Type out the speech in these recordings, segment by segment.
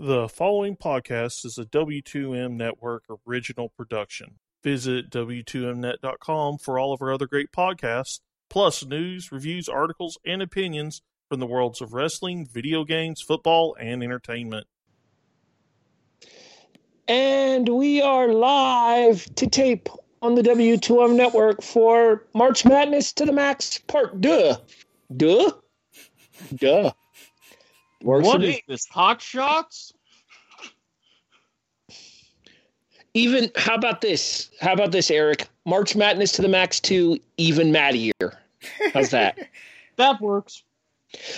The following podcast is a W2M Network original production. Visit W2Mnet.com for all of our other great podcasts, plus news, reviews, articles, and opinions from the worlds of wrestling, video games, football, and entertainment. And we are live to tape on the W2M network for March Madness to the Max Part Duh. Duh. Duh. Works What for is me. this? Hot shots? Even how about this? How about this, Erik? March Madness to the Max 2, even maddier. How's that? That works.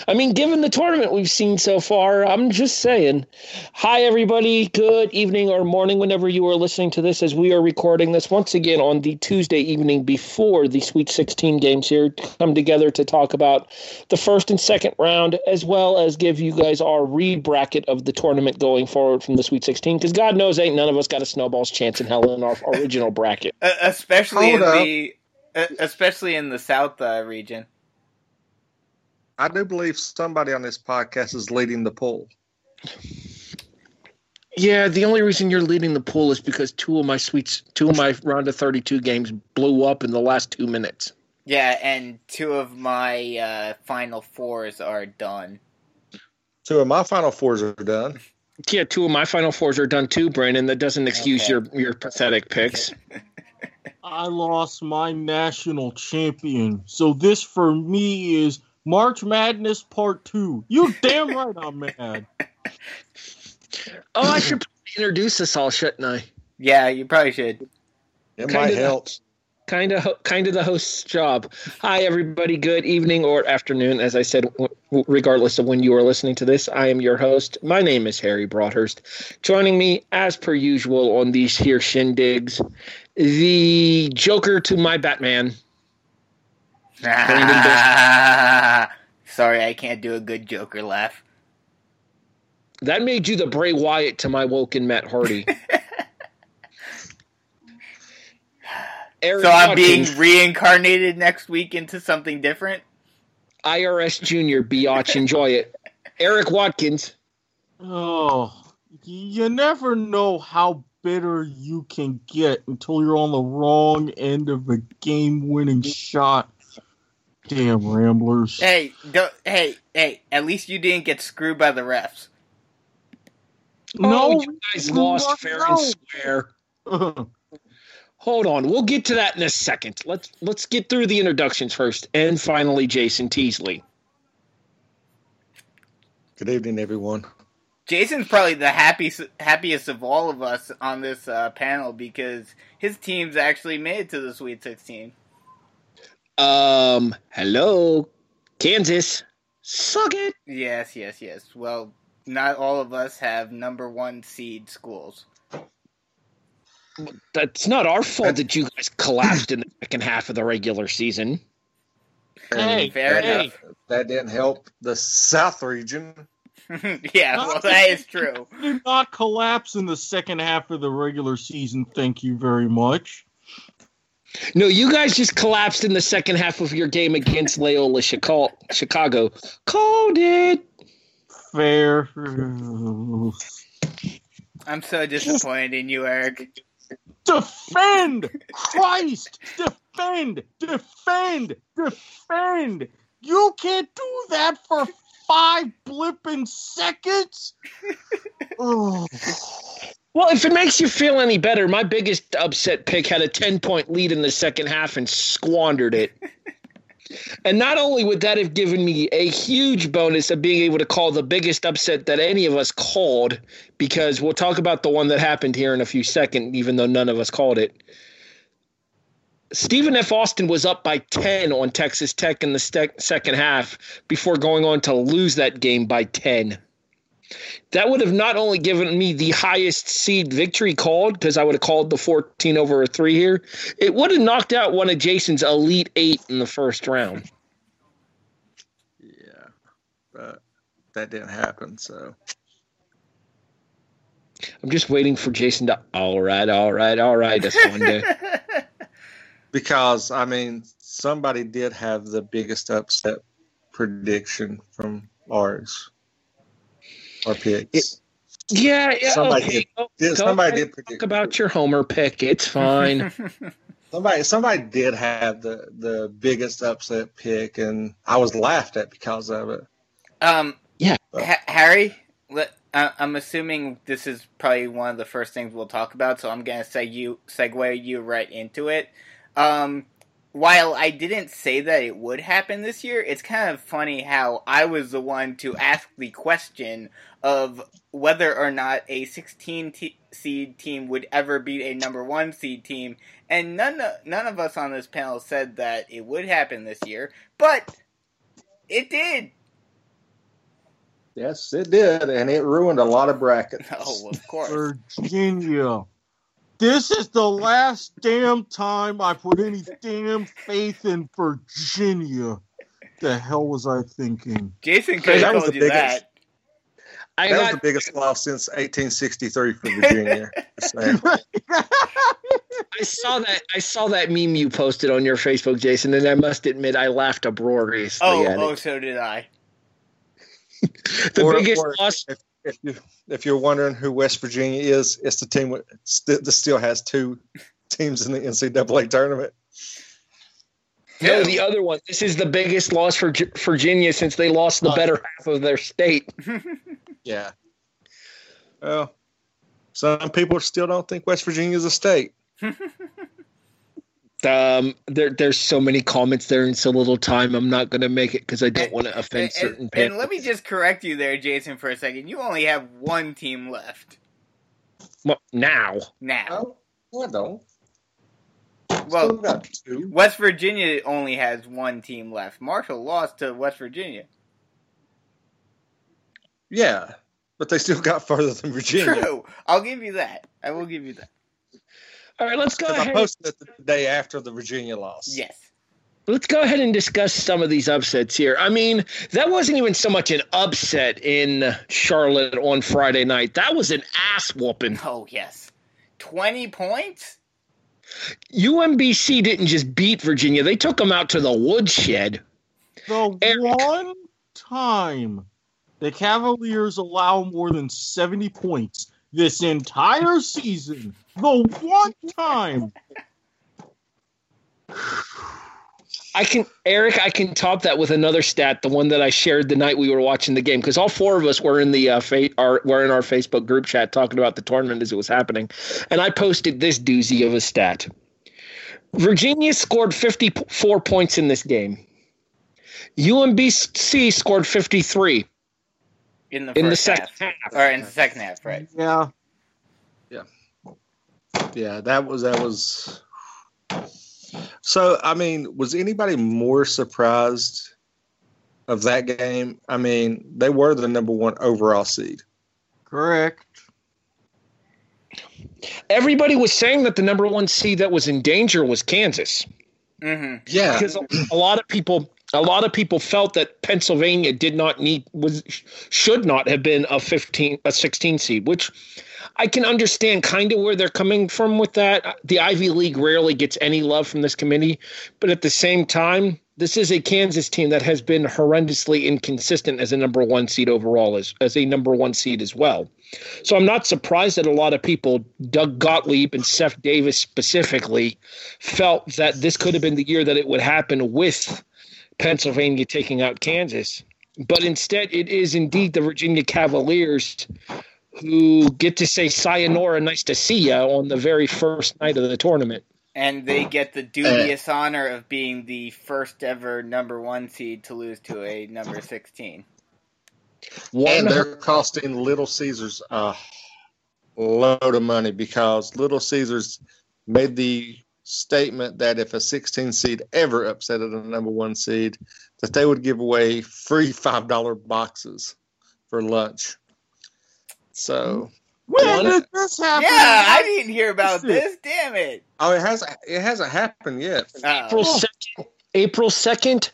I mean, given the tournament we've seen so far, I'm just saying. Hi, everybody. Good evening or morning, whenever you are listening to this, as we are recording this once again on the Tuesday evening before the Sweet 16 games here. Come together to talk about the first and second round, as well as give you guys our re bracket of the tournament going forward from the Sweet 16. Because God knows, ain't none of us got a snowball's chance in hell in our original bracket. Uh, especially Hold in up. the uh, especially in the south uh, region. I do believe somebody on this podcast is leading the poll. Yeah, the only reason you're leading the pool is because two of my sweets, two of my round of 32 games blew up in the last two minutes. Yeah, and two of my uh, final fours are done. Two of my final fours are done. Yeah, two of my final fours are done too, Brandon. That doesn't excuse Okay. your your pathetic picks. I lost my national champion. So this for me is March Madness Part 2. You damn right I'm mad. Oh, I should introduce us all, shouldn't I? Yeah, you probably should. It Kinda- might help. Kind of, kind of the host's job. Hi, everybody. Good evening or afternoon, as I said, w- w- regardless of when you are listening to this. I am your host. My name is Harry Broadhurst. Joining me, as per usual, on these here shindigs, the Joker to my Batman. Brandon Sorry, I can't do a good Joker laugh. That made you the Bray Wyatt to my Woken Matt Hardy. Aaron So I'm being reincarnated next week into something different. IRS Junior, biatch, enjoy it. Erik Watkins, Oh, you never know how bitter you can get until you're on the wrong end of a game-winning shot. Damn Ramblers. Hey, don't, hey, hey! At least you didn't get screwed by the refs. oh, No, you guys lost are- fair no. and square. Hold on, we'll get to that in a second. Let's let's get through the introductions first, and finally, Jason Teasley. Good evening, everyone. Jason's probably the happiest happiest of all of us on this uh, panel because his team's actually made it to the Sweet 16. Um, hello, Kansas, suck it. Yes, yes, yes. Well, not all of us have number one seed schools. That's not our fault that you guys collapsed in the second half of the regular season. Hey, fair that, hey. that didn't help the South region. yeah, well, that is true. did not collapse in the second half of the regular season. Thank you very much. No, you guys just collapsed in the second half of your game against Loyola Chicago. Chicago. Called it. Fair. I'm so disappointed in you, Erik. Defend! Christ! Defend! Defend! Defend! You can't do that for five blipping seconds? oh. Well, if it makes you feel any better, my biggest upset pick had a 10 point lead in the second half and squandered it. and not only would that have given me a huge bonus of being able to call the biggest upset that any of us called, because we'll talk about the one that happened here in a few seconds, even though none of us called it. Stephen F. Austin was up by 10 on Texas Tech in the ste- second half before going on to lose that game by 10 that would have not only given me the highest seed victory called because I would have called the 14 over a three here, it would have knocked out one of Jason's elite eight in the first round. Yeah, but that didn't happen. So I'm just waiting for Jason to, all right, all right, all right, this one day. Because I mean, somebody did have the biggest upset prediction from ours, our picks. It- Yeah, yeah. Somebody okay. did- Go- Yeah, go somebody did predict. Talk about your homer pick. It's fine. Somebody, somebody did have the the biggest upset pick, and I was laughed at because of it. um, Yeah. Ha- Harry, let, uh, I'm assuming this is probably one of the first things we'll talk about, so I'm gonna say you segue you right into it. Um, while I didn't say that it would happen this year, it's kind of funny how I was the one to ask the question of whether or not a 16 t- seed team would ever beat a number one seed team, and none of, none of us on this panel said that it would happen this year, but it did. Yes, it did, and it ruined a lot of brackets. Oh, of course. Virginia. This is the last damn time I put any damn faith in Virginia. The hell was I thinking? Jason could have That was told the you biggest- that. I that was got the biggest loss since 1863 for Virginia. I saw that I saw that meme you posted on your Facebook, Jason, and I must admit I laughed uproariously Oh, at oh, it. so did I. The Or- biggest or loss If, if you if you're wondering who West Virginia is, it's the team that still has two teams in the NCAA tournament. No, the other one. This is the biggest loss for Gi- Virginia since they lost the Oh. better half of their state. Yeah. Well, some people still don't think West Virginia is a state. Um, there, there's so many comments there in so little time. I'm not going to make it because I don't want to offend And, certain and, people. and let me just correct you there, Jason, for a second. You only have one team left Well, now. now. Oh, well, I don't. Well, two. West Virginia only has one team left. Marshall lost to West Virginia. Yeah, but they still got further than Virginia. True. I'll give you that. I will give you that. All right, let's go Because I posted it the day after the Virginia loss. Yes. Let's go ahead and discuss some of these upsets here. I mean, that wasn't even so much an upset in Charlotte on Friday night. That was an ass whooping. Oh, yes. 20 points? UMBC didn't just beat Virginia; they took them out to the woodshed. The Erik. one time the Cavaliers allow more than 70 points this entire season, the one time. I can, Erik, I can top that with another stat, the one that I shared the night we were watching the game, because all four of us were in the uh, fa- are, were in our Facebook group chat talking about the tournament as it was happening, and I posted this doozy of a stat. Virginia scored 54 points in this game. UMBC scored 53 In the, in the second half. half. Or in the second half, right? Yeah. Yeah, yeah. that was that was. So, I mean, was anybody more surprised of that game? I mean, they were the number one overall seed. Correct. Everybody was saying that the number one seed that was in danger was Kansas. hmm Yeah, because a, a lot of people a lot of people felt that Pennsylvania did not need was should not have been a 15 a 16 seed which I can understand kind of where they're coming from with that. The Ivy League rarely gets any love from this committee but at the same time this is a Kansas team that has been horrendously inconsistent as a number 1 seed overall as as a number 1 seed as well. So I'm not surprised that a lot of people Doug Gottlieb and Seth Davis specifically felt that this could have been the year that it would happen with Pennsylvania taking out Kansas. But instead, it is indeed the Virginia Cavaliers who get to say sayonara, nice to see ya on the very first night of the tournament. And they get the dubious honor of being the first ever number one seed to lose to a number 16. One and they're costing Little Caesars a load of money because Little Caesars made the statement that if a 16 seed ever upset at a number one seed, that they would give away free five dollar boxes for lunch. So, When did this happen? Yeah, I didn't hear about this. Damn it. oh, it has it hasn't happened yet. April Oh, second, April second,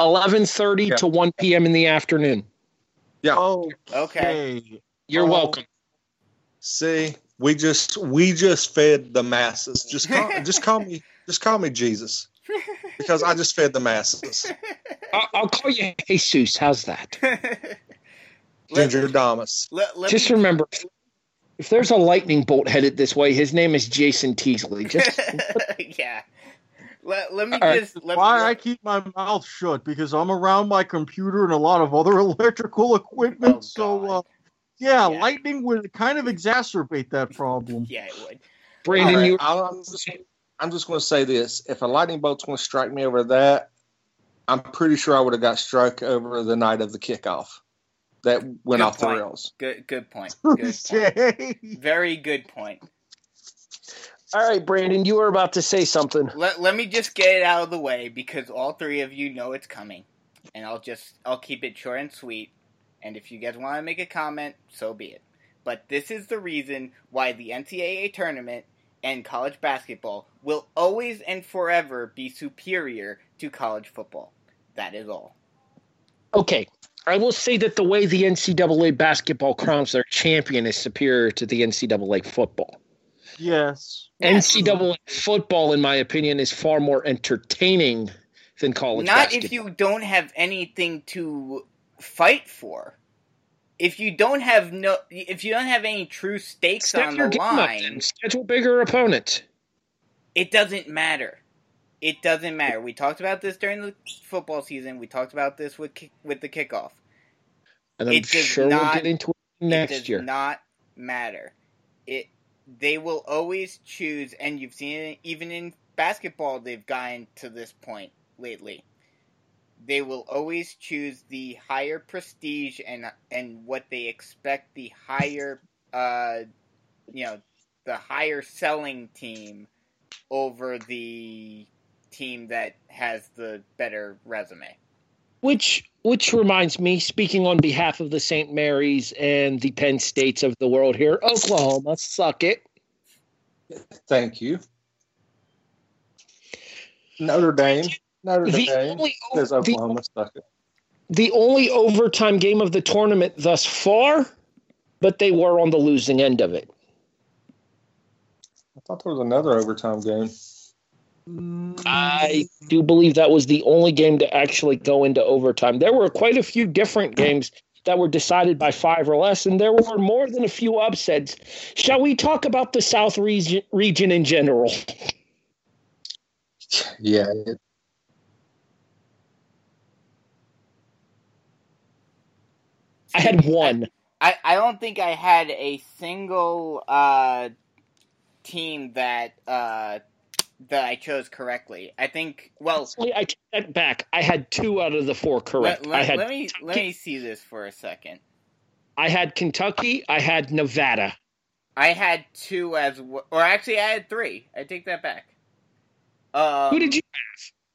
eleven thirty Yeah. to one p.m. in the afternoon. Okay. Okay. You're Oh. welcome. See, we just we just fed the masses. Just call, just call me just call me Jesus because I just fed the masses. I'll, I'll call you Jesus. How's that? Ginger Damas. let- let Just me- remember, if there's a lightning bolt headed this way, his name is Jason Teasley. Just yeah. Let, let me All right, just let Why me, I keep my mouth shut because I'm around my computer and a lot of other electrical equipment. Oh, so, God. uh, yeah, Yeah. lightning would kind of exacerbate that problem. yeah, it would. Brandon, All right, you I'll- I'm just, I'm just going to say this: if a lightning bolt's going to strike me over that, I'm pretty sure I would have got struck over the night of the kickoff. That went Good off point. the rails. Good good point. Good point. Very good point. all right, Brandon, you were about to say something. Let, let me just get it out of the way because all three of you know it's coming. And I'll just I'll keep it short and sweet. And if you guys want to make a comment, so be it. But this is the reason why the NCAA tournament and college basketball will always and forever be superior to college football. That is all. Okay, I will say that the way the NCAA basketball crowns their champion is superior to the NCAA football. Yes. NCAA football, in my opinion, is far more entertaining than college Not basketball. if you don't have anything to fight for. If you don't have no, if you don't have any true stakes Step on your the game up line. Schedule bigger opponents. it doesn't matter. It doesn't matter. We talked about this during the football season. We talked about this with kick, with the kickoff. And I'm It sure not- we'll get into it it next does year. not matter. It they will always choose, and you've seen it even in basketball. They've gotten to this point lately. They will always choose the higher prestige and and what they expect the higher, uh, you know, the higher selling team over the team that has the better resume. Which which reminds me, speaking on behalf of the St. Mary's and the Penn States of the world here, Oklahoma, suck it. Thank you. Notre Dame. Notre The Dame. only, the, Oklahoma the only overtime game of the tournament thus far, but they were on the losing end of it. I thought there was another overtime game. I do believe that was the only game to actually go into overtime. There were quite a few different games that were decided by five or less, and there were more than a few upsets. Shall we talk about the South region, region in general? Yeah. It, I had one. I, I don't think I had a single uh, team that uh, that I chose correctly. I think well Actually, I take that back. I had two out of the four correct. let, let, I had let me let me see this for a second. I had Kentucky. I had Nevada. I had two as w- or actually I had three. I take that back. Um, Who did you?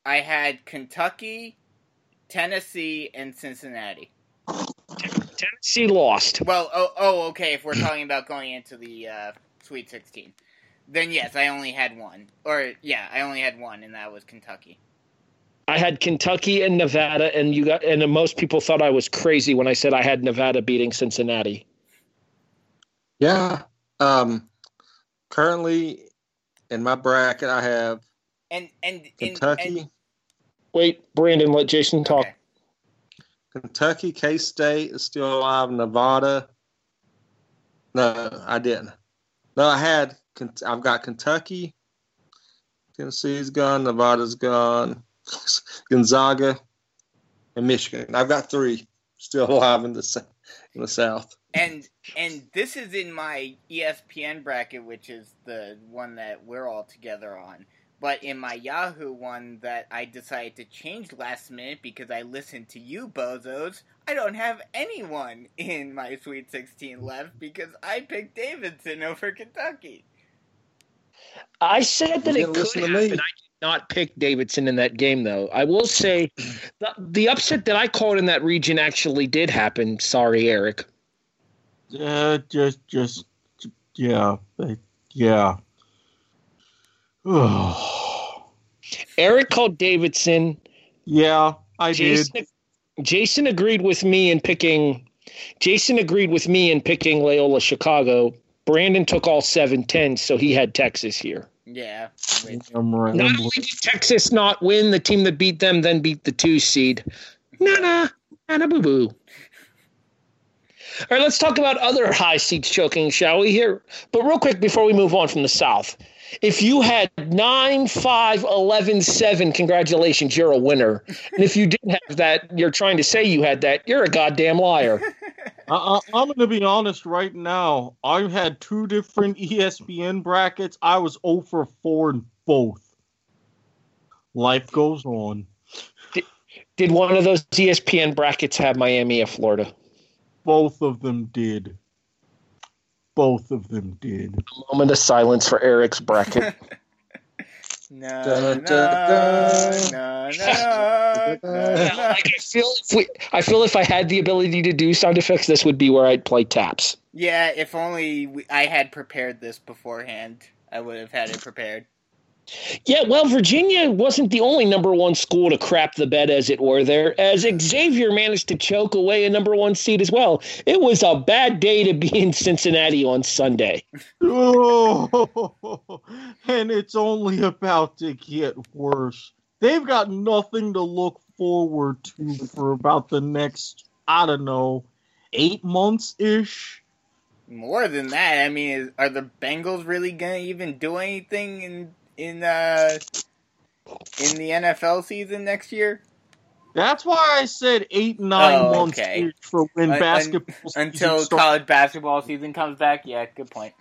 I had Kentucky, Tennessee, and Cincinnati. Tennessee lost. Well, oh, oh, okay. If we're talking about going into the uh, Sweet Sixteen, then yes, I only had one. Or yeah, I only had one, and that was Kentucky. I had Kentucky and Nevada, and you got and most people thought I was crazy when I said I had Nevada beating Cincinnati. yeah. Um, currently, in my bracket, I have And and in, Kentucky, and- Wait, Brandon, let Jason talk. okay. Kentucky, K State is still alive. Nevada. No, I didn't. No, I had. I've got Kentucky. Tennessee's gone. Nevada's gone. Gonzaga and Michigan. I've got three still alive in the in the South. And and this is in my ESPN bracket, which is the one that we're all together on. But in my Yahoo one that I decided to change last minute because I listened to you bozos, I don't have anyone in my Sweet 16 left because I picked Davidson over Kentucky. I said that it could happen. I did not pick Davidson in that game, though. I will say the, the upset that I called in that region actually did happen. Sorry, Erik. Uh, just, just, yeah, yeah. Erik called Davidson. yeah, I did. Jason, Jason agreed with me in picking. Jason agreed with me in picking Loyola Chicago. Brandon took all seven tens, so he had Texas here. Yeah. which- I'm Not only did Texas not win, the team that beat them then beat the two seed. Nah, nah, nah, boo boo. All right, let's talk about other high seats choking, shall we? Here, but real quick before we move on from the South, if you had 9, 5, 11, 7, congratulations, you're a winner. And if you didn't have that, you're trying to say you had that, you're a goddamn liar. I, I, I'm going to be honest right now. I've had two different ESPN brackets. I was 0 for 4 in both. Life goes on. Did one of those ESPN brackets have Miami or Florida? Both of them did. Both of them did. Moment of silence for Erik's bracket. No, no, no, I feel if we, I feel if I had the ability to do sound effects, this would be where I'd play taps. Yeah, if only we, I had prepared this beforehand, I would have had it prepared. Yeah, well, Virginia wasn't the only number one school to crap the bed, as it were, there, as Xavier managed to choke away a number one seed as well. It was a bad day to be in Cincinnati on Sunday. Oh, and it's only about to get worse. They've got nothing to look forward to for about the next, I don't know, eight months ish. More than that, I mean, is, are the Bengals really gonna even do anything in in uh in the NFL season next year? That's why I said eight, nine Oh, months okay. for when Un- un- basketball season Until starts. college basketball season comes back. Yeah, good point.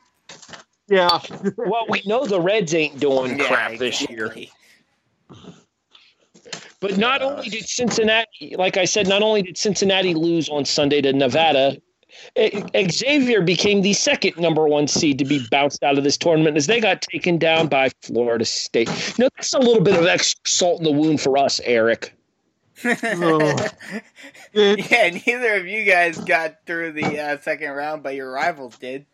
Yeah, Well, we know the Reds ain't doing Yeah, crap this year. But not only did Cincinnati, like I said, not only did Cincinnati lose on Sunday to Nevada, Xavier became the second number one seed to be bounced out of this tournament as they got taken down by Florida State. You know, that's a little bit of extra salt in the wound for us, Erik. Ugh. It- yeah, neither of you guys got through the uh, second round, but your rivals did.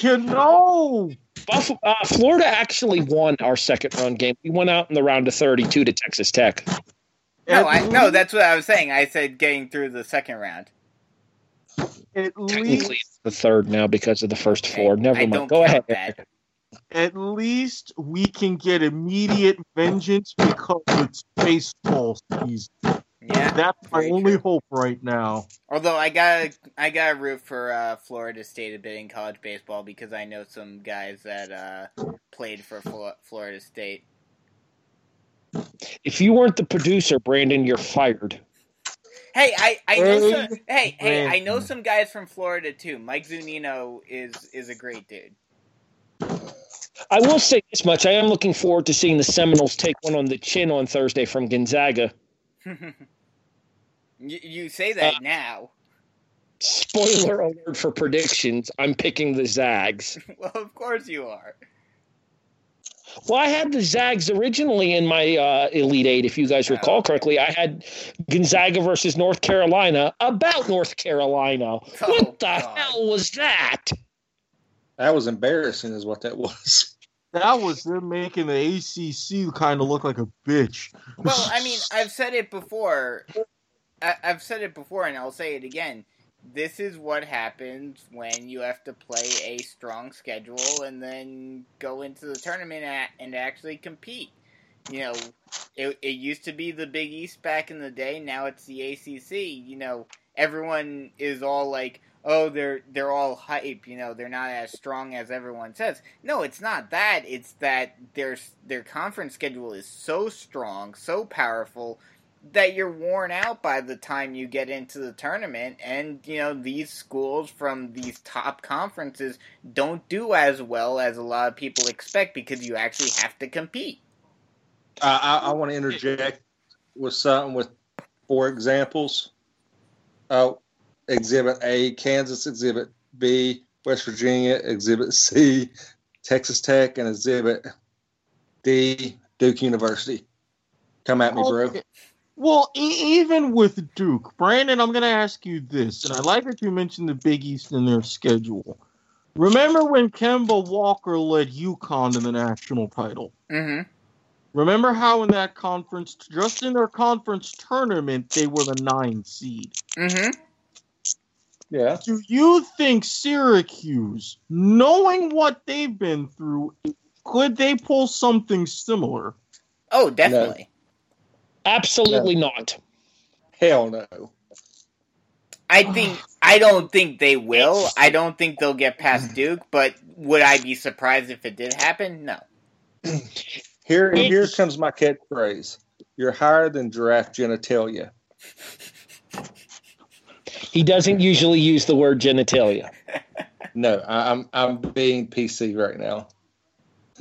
you know, Buff- uh, Florida actually won our second round game. We went out in the round of 32 to Texas Tech. No, I no, that's what I was saying. I said getting through the second round. At Technically, least it's the third now because of the first Okay, four. Never I mind. Go ahead. that. At least we can get immediate vengeance because it's baseball season. Yeah. That's my only true. hope right now. Although I got I got to root for uh, Florida State a bit in college baseball because I know some guys that uh, played for Flo- Florida State. If you weren't the producer, Brandon, you're fired. Hey, I, I know Hey, some. Hey, hey, I know some guys from Florida too. Mike Zunino is is a great dude. I will say this much: I am looking forward to seeing the Seminoles take one on the chin on Thursday from Gonzaga. you, you say that Uh, now. Spoiler alert for predictions: I'm picking the Zags. Well, of course you are. Well, I had the Zags originally in my uh, Elite Eight, if you guys Oh, recall correctly. I had Gonzaga versus North Carolina about North Carolina. what the God. hell was that? That was embarrassing, is what that was. That was them making the ACC kind of look like a bitch. Well, I mean, I've said it before. I, I've said it before, and I'll say it again. This is what happens when you have to play a strong schedule and then go into the tournament a- and actually compete. You know, it, it used to be the Big East back in the day. Now it's the ACC. You know, everyone is all like, "Oh, they're they're all hype." You know, they're not as strong as everyone says. No, it's not that. It's that their their conference schedule is so strong, so powerful that you're worn out by the time you get into the tournament and you know these schools from these top conferences don't do as well as a lot of people expect because you actually have to compete. I, I, I want to interject with something with four examples. Uh, exhibit A, Kansas. Exhibit B, West Virginia. Exhibit C, Texas Tech, and Exhibit D, Duke University. Come at me, bro. Okay. Well, e- even with Duke, Brandon, I'm going to ask you this, and I like that you mentioned the Big East in their schedule. Remember when Kemba Walker led UConn to the national title? Mm-hmm. Remember how in that conference, just in their conference tournament, they were the nine seed? Mm-hmm. Yeah. Do you think Syracuse, knowing what they've been through, could they pull something similar? Oh, definitely. Absolutely not. Hell no. I think I don't think they will. I don't think they'll get past mm. Duke, but would I be surprised if it did happen? No. Here, here comes my catchphrase. You're higher than giraffe genitalia. He doesn't usually use the word genitalia. No, I, I'm I'm being PC right now.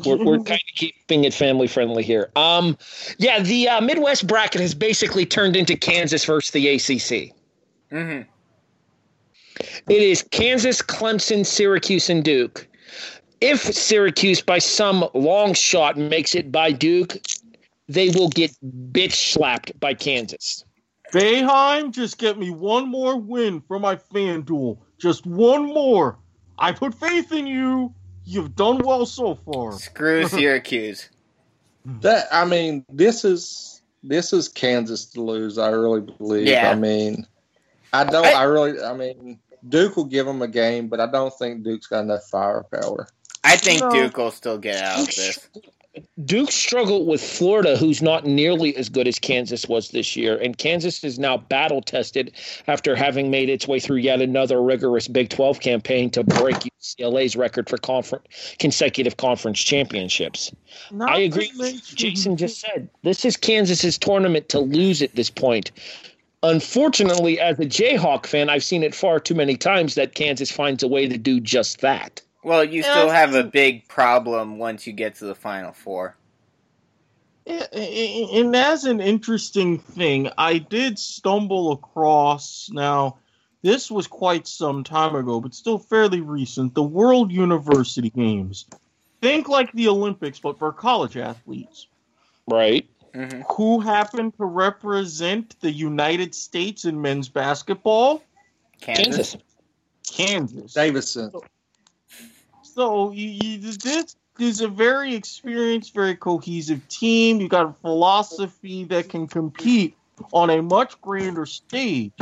We're, we're kind of keeping it family friendly here. Um, yeah, the uh, Midwest bracket has basically turned into Kansas versus the ACC. hmm It is Kansas, Clemson, Syracuse, and Duke. If Syracuse, by some long shot, makes it by Duke, they will get bitch slapped by Kansas. Boeheim, just get me one more win for my FanDuel. Just one more. I put faith in you. You've done well so far. Screw Syracuse. That I mean, this is this is Kansas to lose. I really believe. Yeah. I mean, I don't. I- I, really. I mean, Duke will give them a game, but I don't think Duke's got enough firepower. I think No. Duke will still get out of this. Duke struggled with Florida, who's not nearly as good as Kansas was this year. And Kansas is now battle tested after having made its way through yet another rigorous Big 12 campaign to break UCLA's record for confer- consecutive conference championships. Not I agree with what Jason just said. This is Kansas's tournament to lose at this point. Unfortunately, as a Jayhawk fan, I've seen it far too many times that Kansas finds a way to do just that. Well, you Yeah, still I have a big problem once you get to the Final Four. And as an interesting thing, I did stumble across now. This was quite some time ago, but still fairly recent. The World University Games. Think like the Olympics, but for college athletes. Right? hmm Who happened to represent the United States in men's basketball? Kansas. Kansas. Kansas. Davison. So you, you, this is a very experienced, very cohesive team. You got a philosophy that can compete on a much grander stage,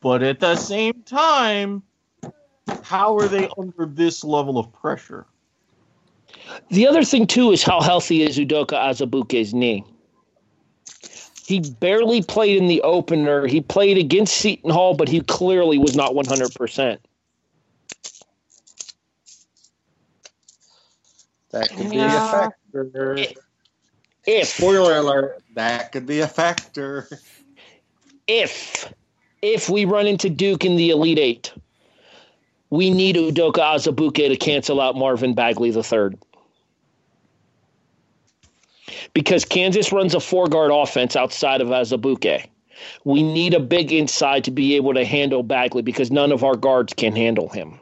but at the same time, how are they under this level of pressure? The other thing too is how healthy is Udoka Azubuike's knee. He barely played in the opener. He played against Seton Hall, but he clearly was not 100%. That could be Yeah. a factor. If Spoiler alert. That could be a factor. if if we run into Duke in the Elite Eight, we need Udoka Azubuike to cancel out Marvin Bagley III. Because Kansas runs a four guard offense outside of Azabuke. We need a big inside to be able to handle Bagley because none of our guards can handle him.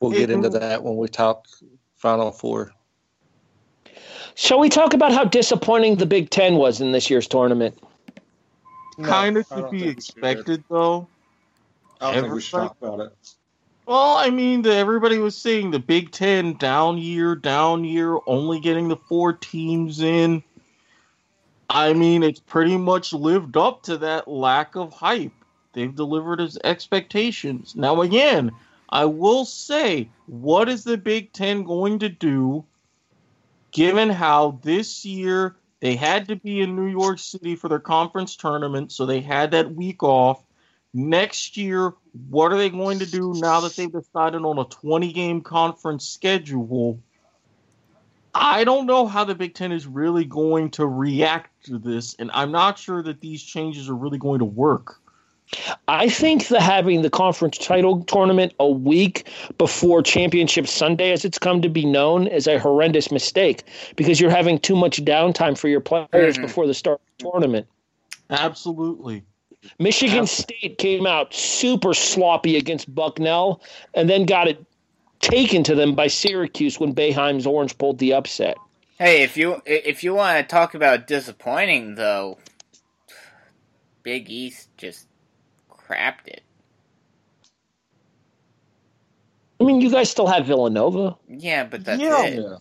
We'll get into mm-hmm. that when we talk Final Four. Shall we talk about how disappointing the Big Ten was in this year's tournament? kind of I to be think we should. expected, though. I don't think we should talk about it. Well, I mean, the, everybody was saying the Big Ten down year, down year, only getting the four teams in. I mean, it's pretty much lived up to that lack of hype. They've delivered as expectations. Now, again, I will say, what is the Big Ten going to do given how this year they had to be in New York City for their conference tournament, so they had that week off? Next year, what are they going to do now that they've decided on a 20 game conference schedule? I don't know how the Big Ten is really going to react to this, and I'm not sure that these changes are really going to work. I think that having the conference title tournament a week before Championship Sunday, as it's come to be known, is a horrendous mistake because you're having too much downtime for your players Mhm. before the start of the tournament. Absolutely. Michigan State came out super sloppy against Bucknell and then got it taken to them by Syracuse when Boeheim's Orange pulled the upset. Hey, if you if you want to talk about disappointing though, Big East just crapped it. I mean, you guys still have Villanova. Yeah, but that's Yeah. it. Yeah.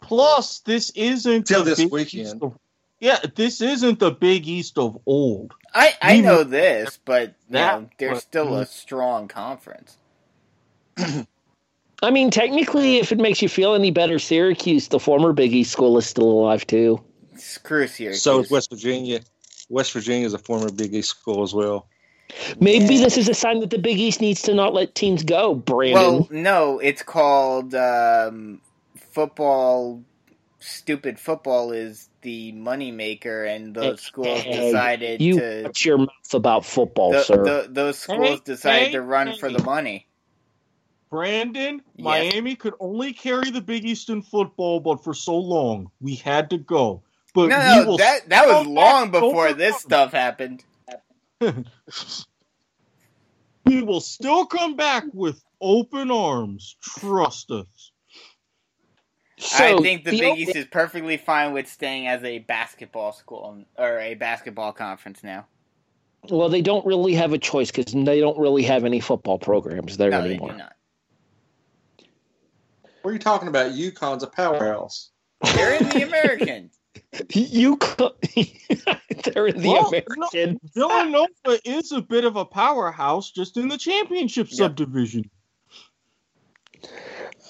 Plus, this isn't Till the this Big weekend. East of- yeah, this isn't the Big East of old. I I You- know this, but you That know, there's was- still a strong conference. I mean, technically, if it makes you feel any better, Syracuse, the former Big East school, is still alive too. Screw Syracuse. So is West Virginia. West Virginia is a former Big East school as well. Maybe this is a sign that the Big East needs to not let teams go, Brandon. Well, no, it's called um, football. Stupid football is the moneymaker, and those schools Hey, decided you to. watch your mouth about football, the- sir. the- those schools Hey, decided hey, to run for the money. Brandon, Yes. Miami could only carry the Big East in football, but for so long we had to go. But No, no, that that was long before this stuff happened. We will still come back with open arms. Trust us. so I think the, Big East is perfectly fine with staying as a basketball school or a basketball conference now. Well, they don't really have a choice because they don't really have any football programs there No, they anymore. do not. What are you talking about? UConn's a powerhouse. They're in the American. You, co- they're in the Well, American. Villanova is a bit of a powerhouse just in the championship Yeah. subdivision.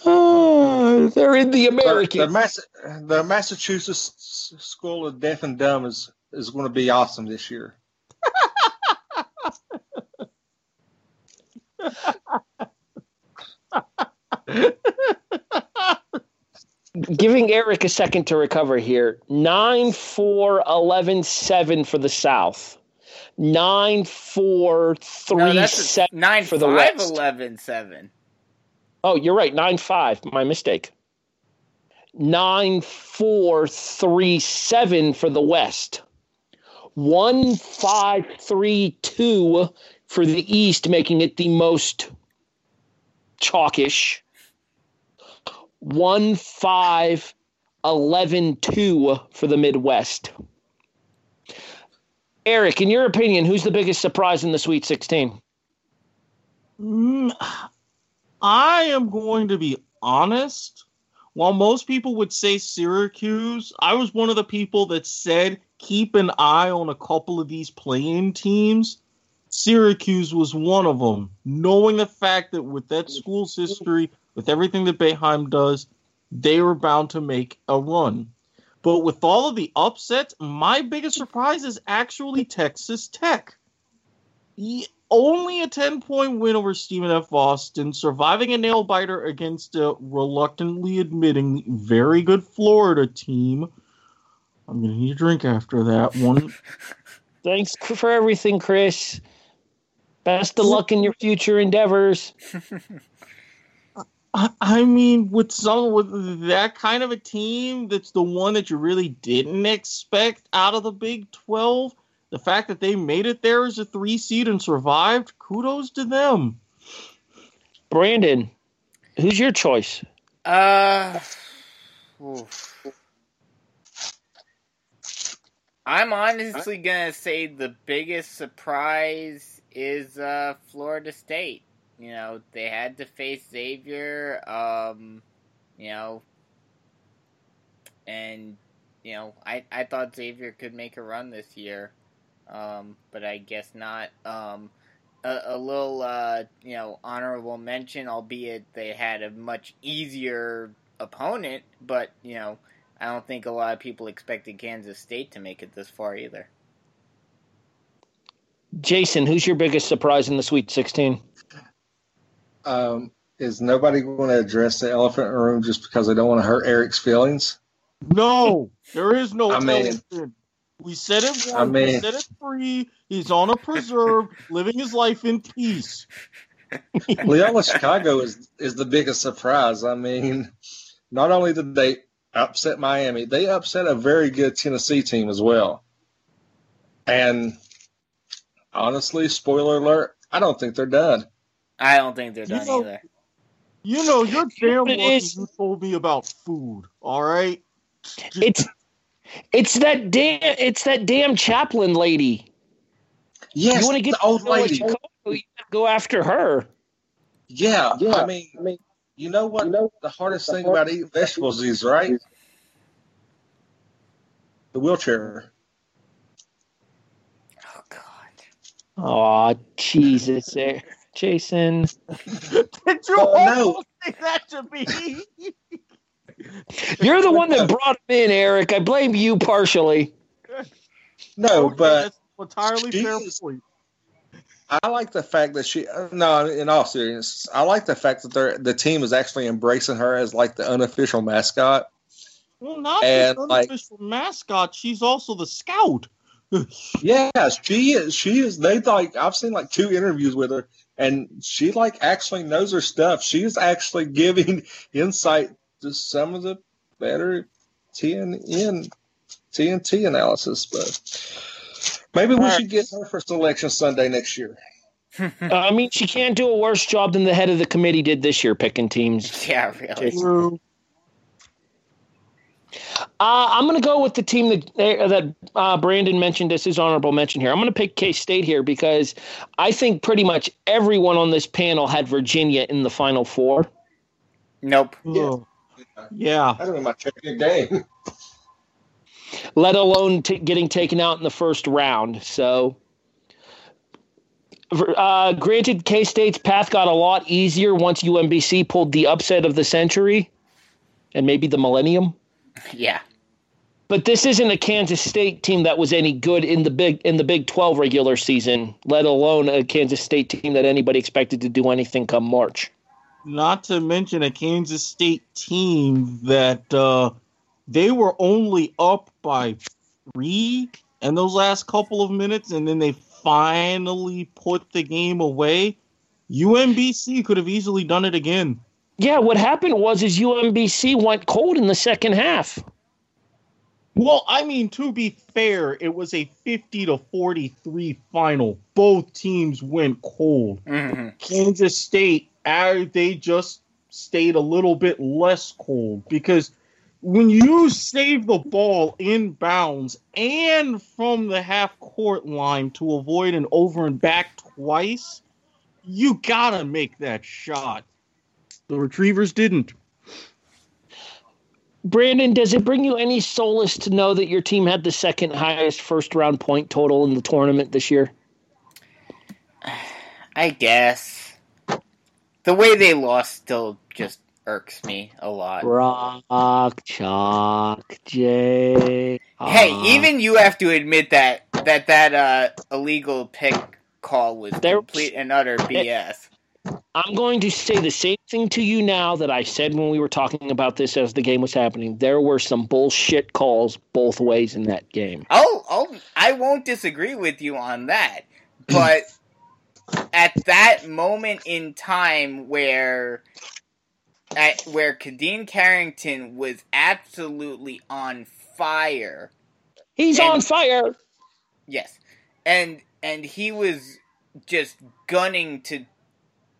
Uh, they're in the But American. the, Mass- the Massachusetts School of Deaf and Dumb is, is going to be awesome this year. Giving Erik a second to recover here. 9 4 11 7 for the South. 9 4 3 No, that's 7 nine for the five West. eleven seven. Oh, you're right. 9 5. My mistake. 9 4 3 7 for the West. 1 5 3 2 for the East, making it the most chalkish. 1 5 11 2 for the Midwest. Eric, in your opinion, who's the biggest surprise in the Sweet 16? Mm, I am going to be honest. While most people would say Syracuse, I was one of the people that said keep an eye on a couple of these playing teams. Syracuse was one of them, knowing the fact that with that school's history, with everything that Boeheim does, they were bound to make a run. But with all of the upsets, my biggest surprise is actually Texas Tech. Only a 10 point win over Stephen F. Austin, surviving a nail biter against a reluctantly admitting very good Florida team. I'm going to need a drink after that one. Thanks for everything, Chris. Best of luck in your future endeavors. I, I mean, with some with that kind of a team, that's the one that you really didn't expect out of the Big 12. The fact that they made it there as a three seed and survived, kudos to them. Brandon, who's your choice? Uh, oof. I'm honestly gonna say the biggest surprise is uh, Florida State. You know, they had to face Xavier. Um, you know, and you know, I I thought Xavier could make a run this year, um, but I guess not. Um, a, a little uh, you know honorable mention, albeit they had a much easier opponent, but you know I don't think a lot of people expected Kansas State to make it this far either. Jason, who's your biggest surprise in the Sweet 16? Um, is nobody going to address the elephant in the room just because they don't want to hurt Erik's feelings? No, there is no I mean- elephant. We said it once. I we mean- said it free. He's on a preserve, living his life in peace. Loyola Chicago is is the biggest surprise. I mean, not only did they upset Miami, they upset a very good Tennessee team as well. And honestly, spoiler alert, I don't think they're done. I don't think they're You done know- either. You know, you're damn It lucky is- you told me about food. All right. It's it's that damn it's that damn chaplain lady. Yes, you want to get the old to know what lady. Chicago, you go after her. Yeah, Yeah. I mean, you know what? the hardest thing about eating vegetables is, right? The wheelchair. Oh God. Oh Jesus, Jason. Did you Oh, no. almost say that to me? You're the one that brought him in, Erik. I blame you partially. No, but entirely she fair point. I like the fact that she. uh, No, in all seriousness, I like the fact that they're, the team is actually embracing her as like the unofficial mascot. Well, not and, just like- unofficial mascot. She's also the scout. Yeah, she is. She is. They like. I've seen like two interviews with her, and she like actually knows her stuff. She's actually giving insight to some of the better TNN TNT analysis. But maybe we should get her for selection Sunday next year. Uh, I mean, she can't do a worse job than the head of the committee did this year picking teams. yeah, really. True. Uh, I'm going to go with the team that uh, that uh, Brandon mentioned as his honorable mention here. I'm going to pick K State here because I think pretty much everyone on this panel had Virginia in the Final Four. Nope. Ugh. Yeah. I don't know my chicken game. let alone t- getting taken out in the first round. So, uh, granted, K State's path got a lot easier once UMBC pulled the upset of the century and maybe the millennium. Yeah. But this isn't a Kansas State team that was any good in the big in the Big Twelve regular season, let alone a Kansas State team that anybody expected to do anything come March. Not to mention a Kansas State team that uh, they were only up by three in those last couple of minutes, and then they finally put the game away. UMBC could have easily done it again. Yeah, what happened was is UMBC went cold in the second half. Well, I mean, to be fair, it was a 50 to 43 final. Both teams went cold. hmm Kansas State, uh, they just stayed a little bit less cold because when you save the ball in bounds and from the half court line to avoid an over and back twice, you gotta make that shot. The Retrievers didn't. Brandon, does it bring you any solace to know that your team had the second highest first round point total in the tournament this year? I guess. The way they lost still just irks me a lot. Rock, chalk, J. Hey, even you have to admit that that that uh, illegal pick call was There- complete and utter BS. I'm going to say the same thing to you now that I said when we were talking about this as the game was happening. There were some bullshit calls both ways in that game. Oh, oh, I won't disagree with you on that, but at that moment in time where at where Khadeen Carrington was absolutely on fire. He's And- on fire. Yes. And and he was just gunning to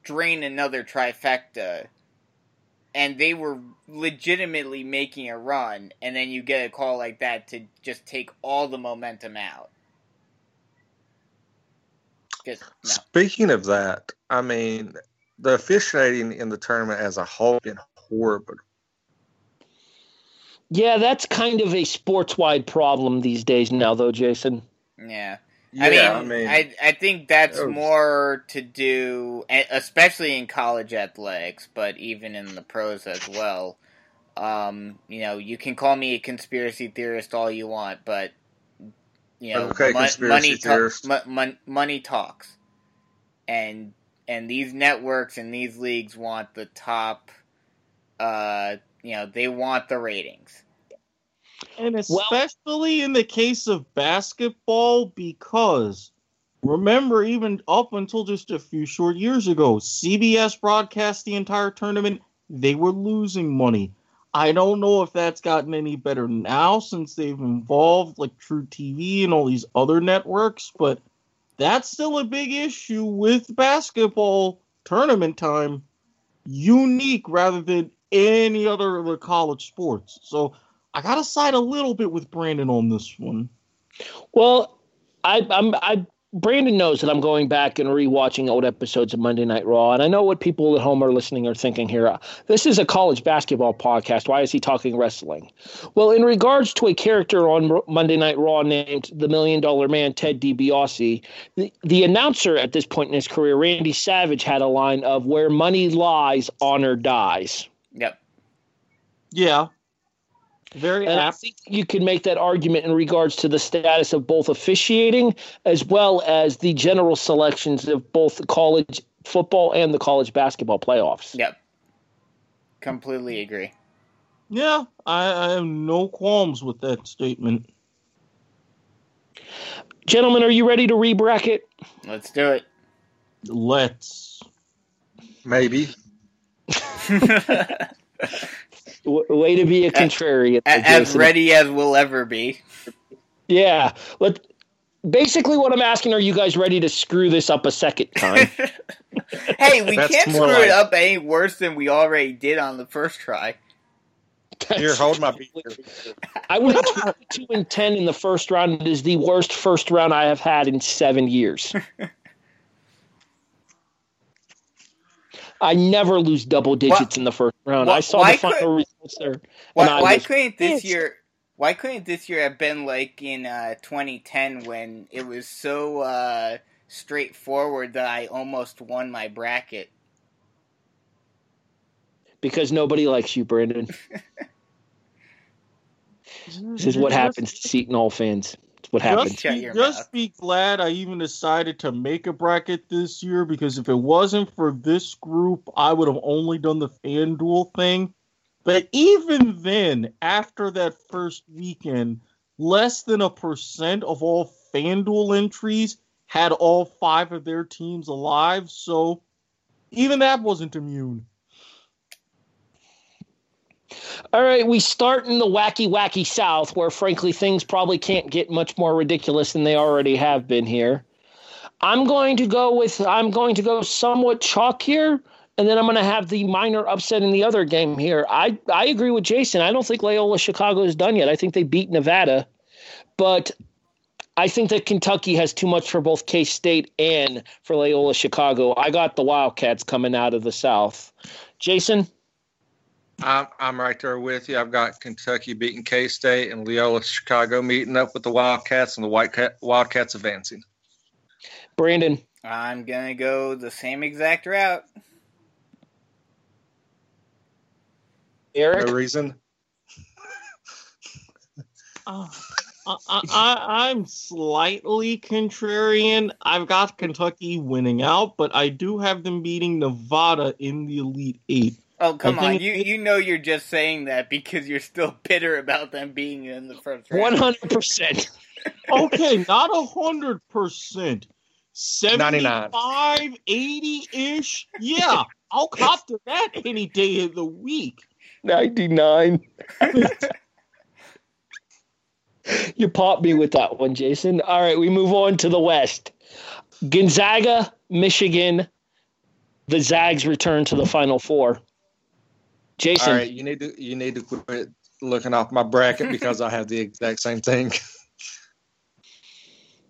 drain another trifecta. And they were legitimately making a run, and then you get a call like that to just take all the momentum out. Just no. Speaking of that, I mean, the officiating in the tournament as a whole been horrible. Yeah, that's kind of a sports wide problem these days now, though, Jason. Yeah. Yeah, I mean, I, I think that's that was- more to do, especially in college athletics, but even in the pros as well. Um, you know, you can call me a conspiracy theorist all you want, but you know, Okay, mon- money ta- mo- mon- money talks, and and these networks and these leagues want the top. Uh, you know, they want the ratings. And Well- especially in the case of basketball, because remember, even up until just a few short years ago, CBS broadcast the entire tournament. They were losing money. I don't know if that's gotten any better now since they've involved like truTV and all these other networks, but that's still a big issue with basketball tournament time. Unique rather than any other of the college sports. So I gotta side a little bit with Brandon on this one. Well, I, I'm I Brandon knows that I'm going back and rewatching old episodes of Monday Night Raw, and I know what people at home are listening are thinking here. This is a college basketball podcast. Why is he talking wrestling? Well, in regards to a character on R- Monday Night Raw named the Million Dollar Man Ted DiBiase, the, the announcer at this point in his career, Randy Savage, had a line of "Where money lies, honor dies." Yep. Yeah, Very And I think you can make that argument in regards to the status of both officiating as well as the general selections of both the college football and the college basketball playoffs. Yep. Completely agree. Yeah, I, I have no qualms with that statement. Gentlemen, are you ready to re-bracket? Let's do it. Let's. Maybe. W- way to be a contrarian. A- as ready as we'll ever be. Yeah. Let, basically, what I'm asking, are you guys ready to screw this up a second time? hey, we That's can't screw like- it up any worse than we already did on the first try. Here, hold my beer. I went 22 and 10 in the first round. It is the worst first round I have had in seven years. I never lose double digits in the first round. Why- I saw why the final could- results there. Why, why couldn't this pissed. year? Why couldn't this year have been like in uh, 2010 when it was so uh, straightforward that I almost won my bracket? Because nobody likes you, Brandon. This is what happens to Seton Hall fans. It's what happens. Just, be, just be glad I even decided to make a bracket this year because if it wasn't for this group, I would have only done the FanDuel thing. But even then, after that first weekend, less than a percent of all FanDuel entries had all five of their teams alive. So even that wasn't immune. All right, we start in the wacky, wacky South, where frankly things probably can't get much more ridiculous than they already have been here. I'm going to go with I'm going to go somewhat chalk here, and then I'm going to have the minor upset in the other game here. I I agree with Jason. I don't think Loyola Chicago is done yet. I think they beat Nevada, but I think that Kentucky has too much for both K State and for Loyola Chicago. I got the Wildcats coming out of the South. Jason. I'm, I'm right there with you. I've got Kentucky beating K State and Loyola Chicago meeting up with the Wildcats and the White Cat, Wildcats advancing. Brandon. I'm gonna go the same exact route. Erik. No reason. Uh, I, I, I'm slightly contrarian. I've got Kentucky winning out, but I do have them beating Nevada in the Elite Eight. Oh come on, you you know you're just saying that because you're still bitter about them being in the first round. One hundred percent. Okay, not a hundred percent. 99. 75, 80 ish. Yeah, I'll cop to that any day of the week. Ninety nine. you popped me with that one, Jason. All right, we move on to the West. Gonzaga, Michigan. The Zags return to the Final Four. Jason, All right, you need to you need to quit looking off my bracket because I have the exact same thing.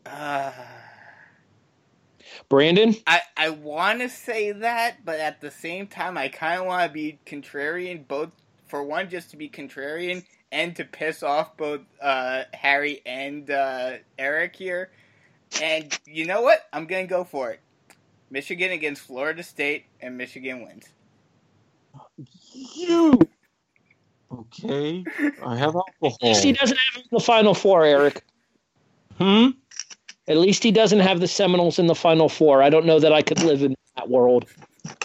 Uh, Brandon. I I want to say that, but at the same time, I kind of want to be contrarian. Both for one, just to be contrarian, and to piss off both uh, Harry and uh, Erik here. And you know what? I'm gonna go for it. Michigan against Florida State, and Michigan wins. You. Okay, I have alcohol. At least he doesn't have the Final Four, Erik. Hmm? At least he doesn't have the Seminoles in the Final Four. I don't know that I could live in that world.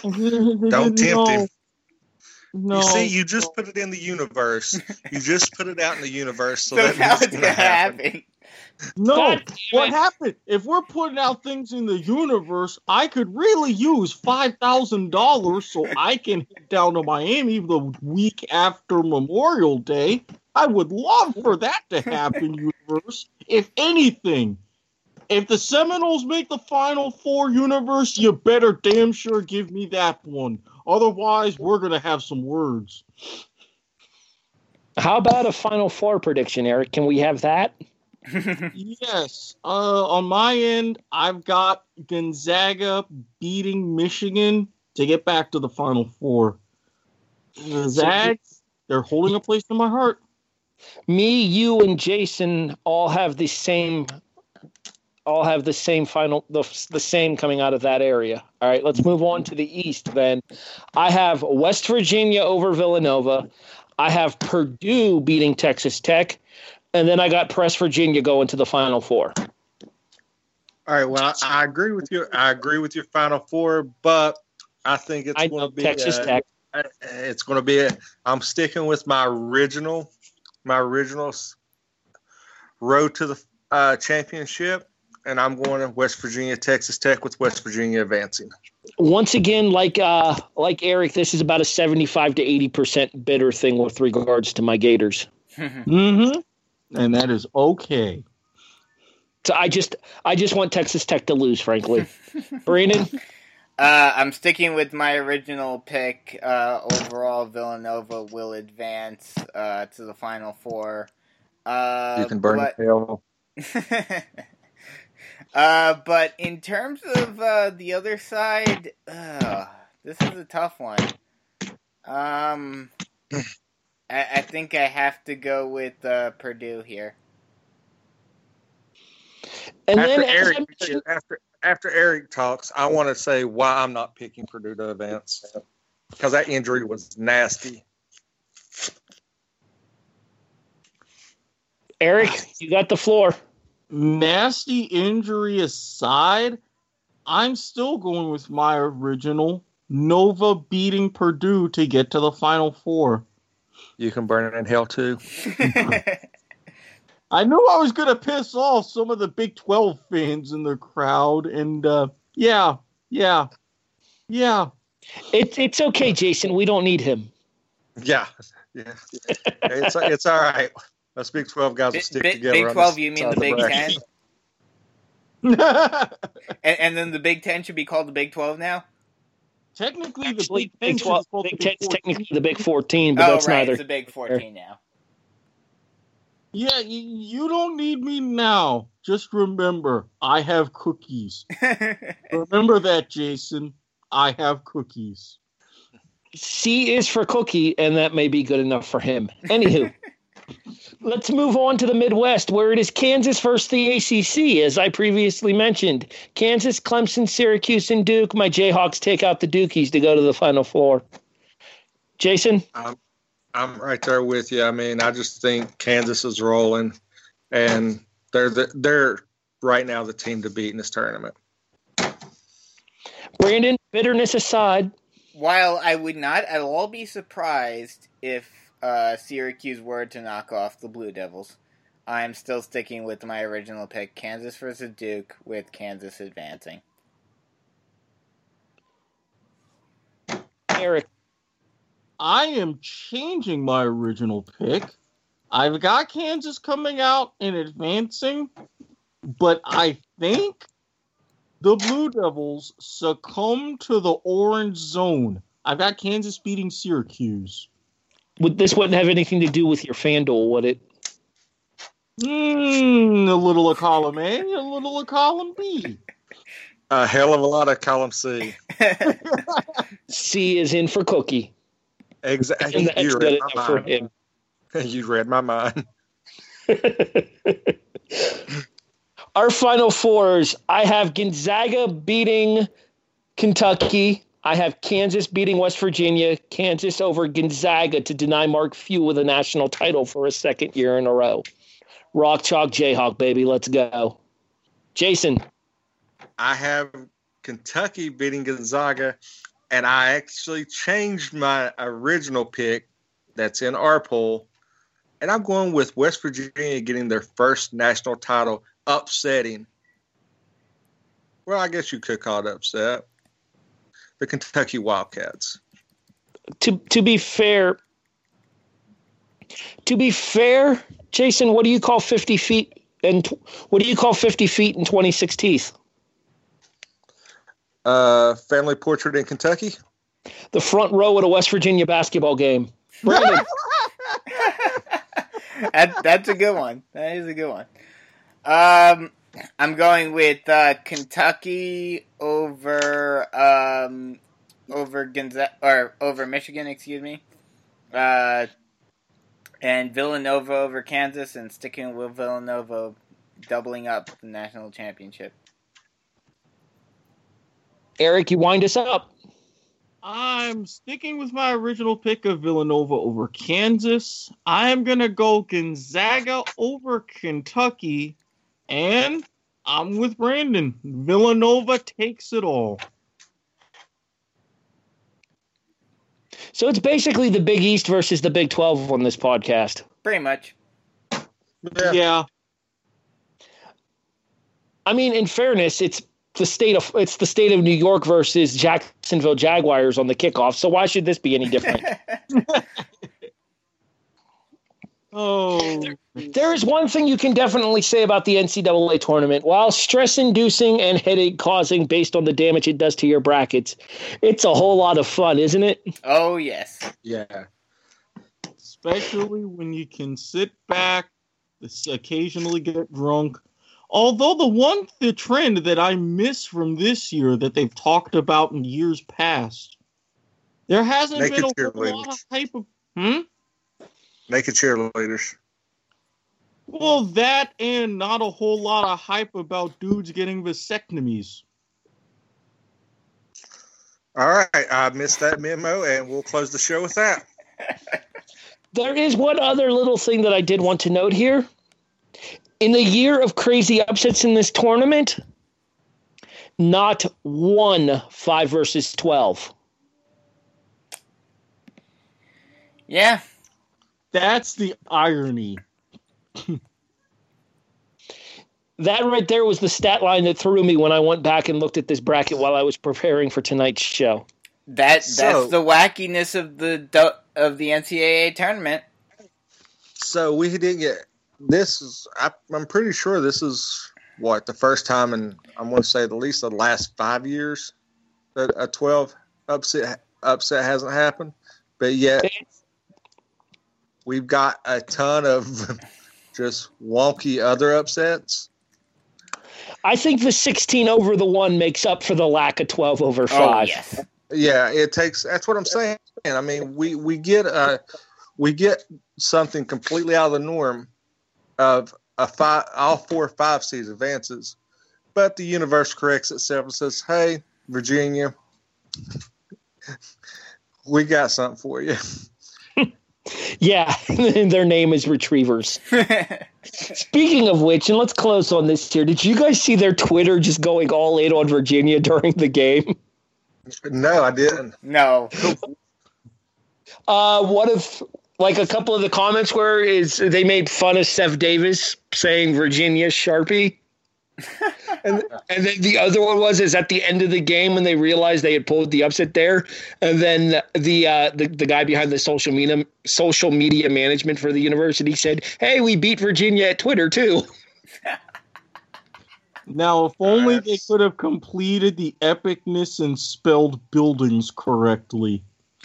Don't tempt him. No. You see, you just put it in the universe. You just put it out in the universe, so, So, that now means it's gonna happen. No, what happened? If we're putting out things in the universe, I could really use five thousand dollars so I can head down to Miami the week after Memorial Day. I would love for that to happen, universe. If anything, if the Seminoles make the Final Four, universe, you better damn sure give me that one. Otherwise, we're gonna have some words. How about a Final Four prediction, Erik? Can we have that? Yes. Uh, on my end, I've got Gonzaga beating Michigan to get back to the Final Four. The Zags, they're holding a place in my heart. Me, you, and Jason all have the same. All have the same final, the, the same coming out of that area. All right, let's move on to the East then. I have West Virginia over Villanova. I have Purdue beating Texas Tech, and then I got Press Virginia going to the Final Four. All right. Well, I, I agree with you. I agree with your Final Four, but I think it's I going to be Texas uh, Tech. It's going to be. A, I'm sticking with my original, my original road to the uh, championship, and I'm going to West Virginia, Texas Tech, with West Virginia advancing. Once again, like uh, like Erik, this is about a seventy-five to eighty percent bitter thing with regards to my Gators. Mm-hmm. And that is okay. So I just I just want Texas Tech to lose, frankly. Brandon, Uh, I'm sticking with my original pick. Uh, overall, Villanova will advance uh, to the Final Four. Uh, you can burn but, in hell. uh, but in terms of uh, the other side, uh, this is a tough one. Um, I, I think I have to go with uh, Purdue here. and after then as I Erik, after after Erik talks, I want to say why I'm not picking Purdue to advance because that injury was nasty. Erik, you got the floor. Nasty injury aside, I'm still going with my original Nova beating Purdue to get to the Final Four. You can burn it in hell too. I knew I was going to piss off some of the Big 12 fans in the crowd, and uh, yeah, yeah, yeah. It's it's okay, Jason. We don't need him. Yeah, yeah. it's it's all right. Us Big Twelve guys will Big, stick Big, together. Big 12, you mean the Big bracket. 10? And, and then the Big 10 should be called the Big 12 now? Technically, Actually, the Big, Big 12, is Big 10 14. technically the Big 14, but oh, that's right. neither. It's the Big 14 now. Yeah, you, you don't need me now. Just remember, I have cookies. Remember that, Jason. I have cookies. C is for cookie, and that may be good enough for him. Anywho, let's move on to the Midwest, where it is Kansas versus the ACC, as I previously mentioned. Kansas, Clemson, Syracuse, and Duke. My Jayhawks take out the Dukies to go to the Final Four. Jason, I'm right there with you. I mean, I just think Kansas is rolling, and they're the, they're right now the team to beat in this tournament. Brandon, bitterness aside, While I would not at all be surprised if uh, Syracuse were to knock off the Blue Devils, I'm still sticking with my original pick Kansas versus Duke, with Kansas advancing. Eric, I am changing my original pick. I've got Kansas coming out and advancing, but I think the Blue Devils succumb to the orange zone. I've got Kansas beating Syracuse. Would, this wouldn't have anything to do with your FanDuel, would it? Hmm, a little of column A, a little of column B. A hell of a lot of column C. C is in for cookie, Exactly. and that's You good read enough my for mind. him. You read my mind. Our final fours I have Gonzaga beating Kentucky. I have Kansas beating West Virginia. Kansas over Gonzaga to deny Mark Few with a national title for a second year in a row. Rock Chalk Jayhawk, baby. Let's go. Jason, I have Kentucky beating Gonzaga, and I actually changed my original pick that's in our poll, and I'm going with West Virginia getting their first national title, upsetting. Well, I guess you could call it upset. The Kentucky Wildcats. to to be fair, to be fair, Jason, what do you call 50 feet and tw- what do you call 50 feet and 26 teeth? Uh, family portrait in Kentucky. The front row at a West Virginia basketball game. Brandon, that, that's a good one. That is a good one. Um, I'm going with uh, Kentucky over um, over Gonzaga or over Michigan, excuse me. Uh, and Villanova over Kansas, and sticking with Villanova, doubling up the national championship. Erik, you wind us up. I'm sticking with my original pick of Villanova over Kansas. I am going to go Gonzaga over Kentucky. And I'm with Brandon. Villanova takes it all. So it's basically the Big East versus the Big 12 on this podcast. Pretty much. Yeah. Yeah. I mean, in fairness, it's the state of it's the state of New York versus Jacksonville Jaguars on the kickoff. So why should this be any different? Oh. there is one thing you can definitely say about the NCAA tournament. While stress-inducing and headache-causing based on the damage it does to your brackets, it's a whole lot of fun, isn't it? oh yes. Yeah. Especially when you can sit back, occasionally get drunk. Although the one the trend that I miss from this year that they've talked about in years past, there hasn't Naked been a whole cheerleaders. lot of hype. Of, hmm. Naked cheerleaders. Well, that and not a whole lot of hype about dudes getting vasectomies. All right. I missed that memo, and we'll close the show with that. There is one other little thing that I did want to note here. In the year of crazy upsets in this tournament, not one 5 versus 12. Yeah. That's the irony. That right there was the stat line that threw me when I went back and looked at this bracket while I was preparing for tonight's show. That that's So- the wackiness of the of the NCAA tournament. So we didn't get this. Is I, I'm pretty sure this is what the first time in I'm going to say at least the last five years that a 12 upset upset hasn't happened. But yet we've got a ton of just wonky other upsets. I think the 16 over the 1 makes up for the lack of 12 over 5. Oh yes. Yeah, it takes. That's what I'm saying. I mean, we we get a we get something completely out of the norm of a five, all four five seeds advances, but the universe corrects itself and says, "Hey, Virginia, we got something for you." Yeah, their name is Retrievers. Speaking of which, and let's close on this here. Did you guys see their Twitter just going all in on Virginia during the game? No, I didn't. no. Uh, what if, like, a couple of the comments were is they made fun of Seth Davis saying Virginia Sharpie, and and then the other one was is at the end of the game when they realized they had pulled the upset there, and then the uh, the the guy behind the social media social media management for the university said, "Hey, we beat Virginia at Twitter too." Now, if only they could have completed the epicness and spelled buildings correctly.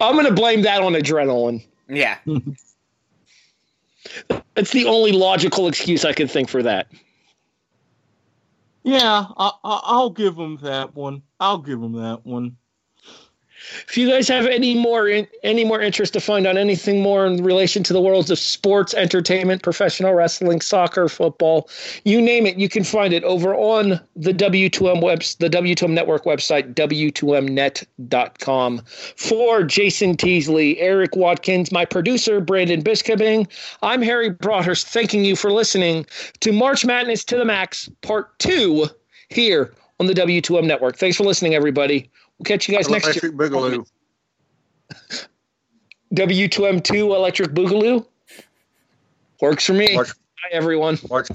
I'm gonna blame that on adrenaline. Yeah. That's the only logical excuse I can think for that. Yeah, I, I, I'll give them that one. I'll give them that one. If you guys have any more in, any more interest to find out anything more in relation to the worlds of sports, entertainment, professional wrestling, soccer, football, you name it, you can find it over on the W2M webs, the W2M network website, W2Mnet.com. For Jason Teasley, Erik Watkins, my producer, Brandon Biskobing, I'm Harry Broadhurst, thanking you for listening to March Madness to the Max, part two, here on the W2M network. Thanks for listening, everybody. We'll catch you guys next year. Electric Boogaloo. W2M2 Electric Boogaloo. Works for me. Watch, Bye, everyone. watch